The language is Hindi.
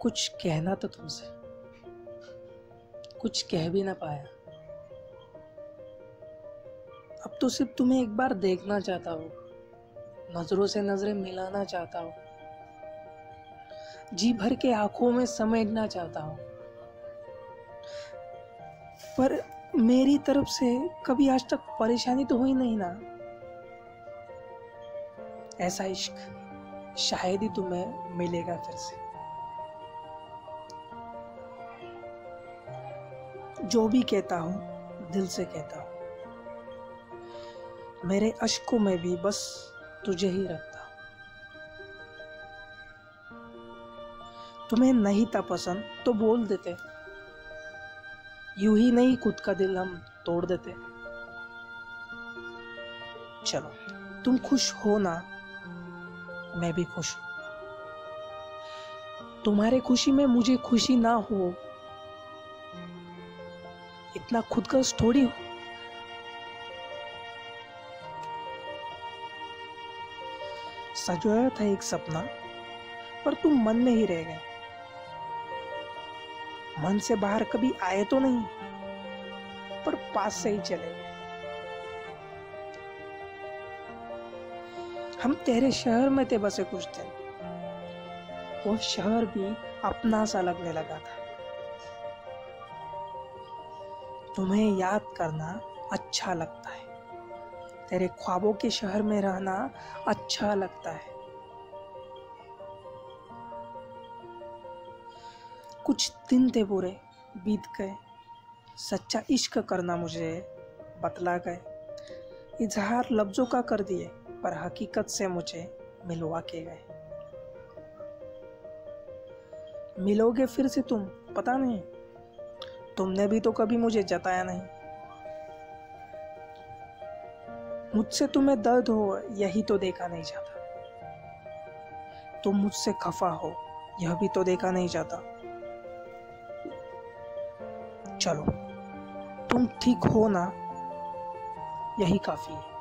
कुछ कहना तो तुमसे। कुछ कह भी ना पाया। अब तो सिर्फ़ तुम्हें एक बार देखना चाहता हूँ। नज़रों से नज़रें मिलाना चाहता हूँ। जी भर के आँखों में समेटना चाहता हूँ। पर मेरी तरफ़ से कभी आज तक परेशानी तो हुई नहीं ना। ऐसा इश्क शायद ही तुम्हें मिलेगा फिर से। जो भी कहता हूँ, दिल से कहता हूँ। मेरे अशकों में भी बस तुझे ही रखता तुम्हें नहीं था पसंद तो बोल देते। यूँ ही नहीं खुद का दिल हम तोड़ देते। चलो, तुम खुश हो ना, मैं भी खुश हूँ। तुम्हारे खुशी में मुझे खुशी ना हो इतना खुद का थोड़ी हो। सजोया था एक सपना, पर तुम मन में ही रह गए। मन से बाहर कभी आए तो नहीं, पर पास से ही चले गए। हम तेरे शहर में थे, बसे कुछ दिन। वो शहर भी अपना सा लगने लगा था। तुम्हें याद करना अच्छा लगता है। तेरे ख्वाबों के शहर में रहना अच्छा लगता है। कुछ दिन थे बुरे, बीत गए। सच्चा इश्क करना मुझे बतला गए। इजहार लफ्ज़ों का कर दिए, पर हकीकत से मुझे मिलवा के गए। मिलोगे फिर से तुम, पता नहीं। तुमने भी तो कभी मुझे जताया नहीं। मुझसे तुम्हें दर्द हो, यही तो देखा नहीं जाता। तुम मुझसे खफा हो, यह भी तो देखा नहीं जाता। चलो, तुम ठीक हो ना? यही काफ़ी है।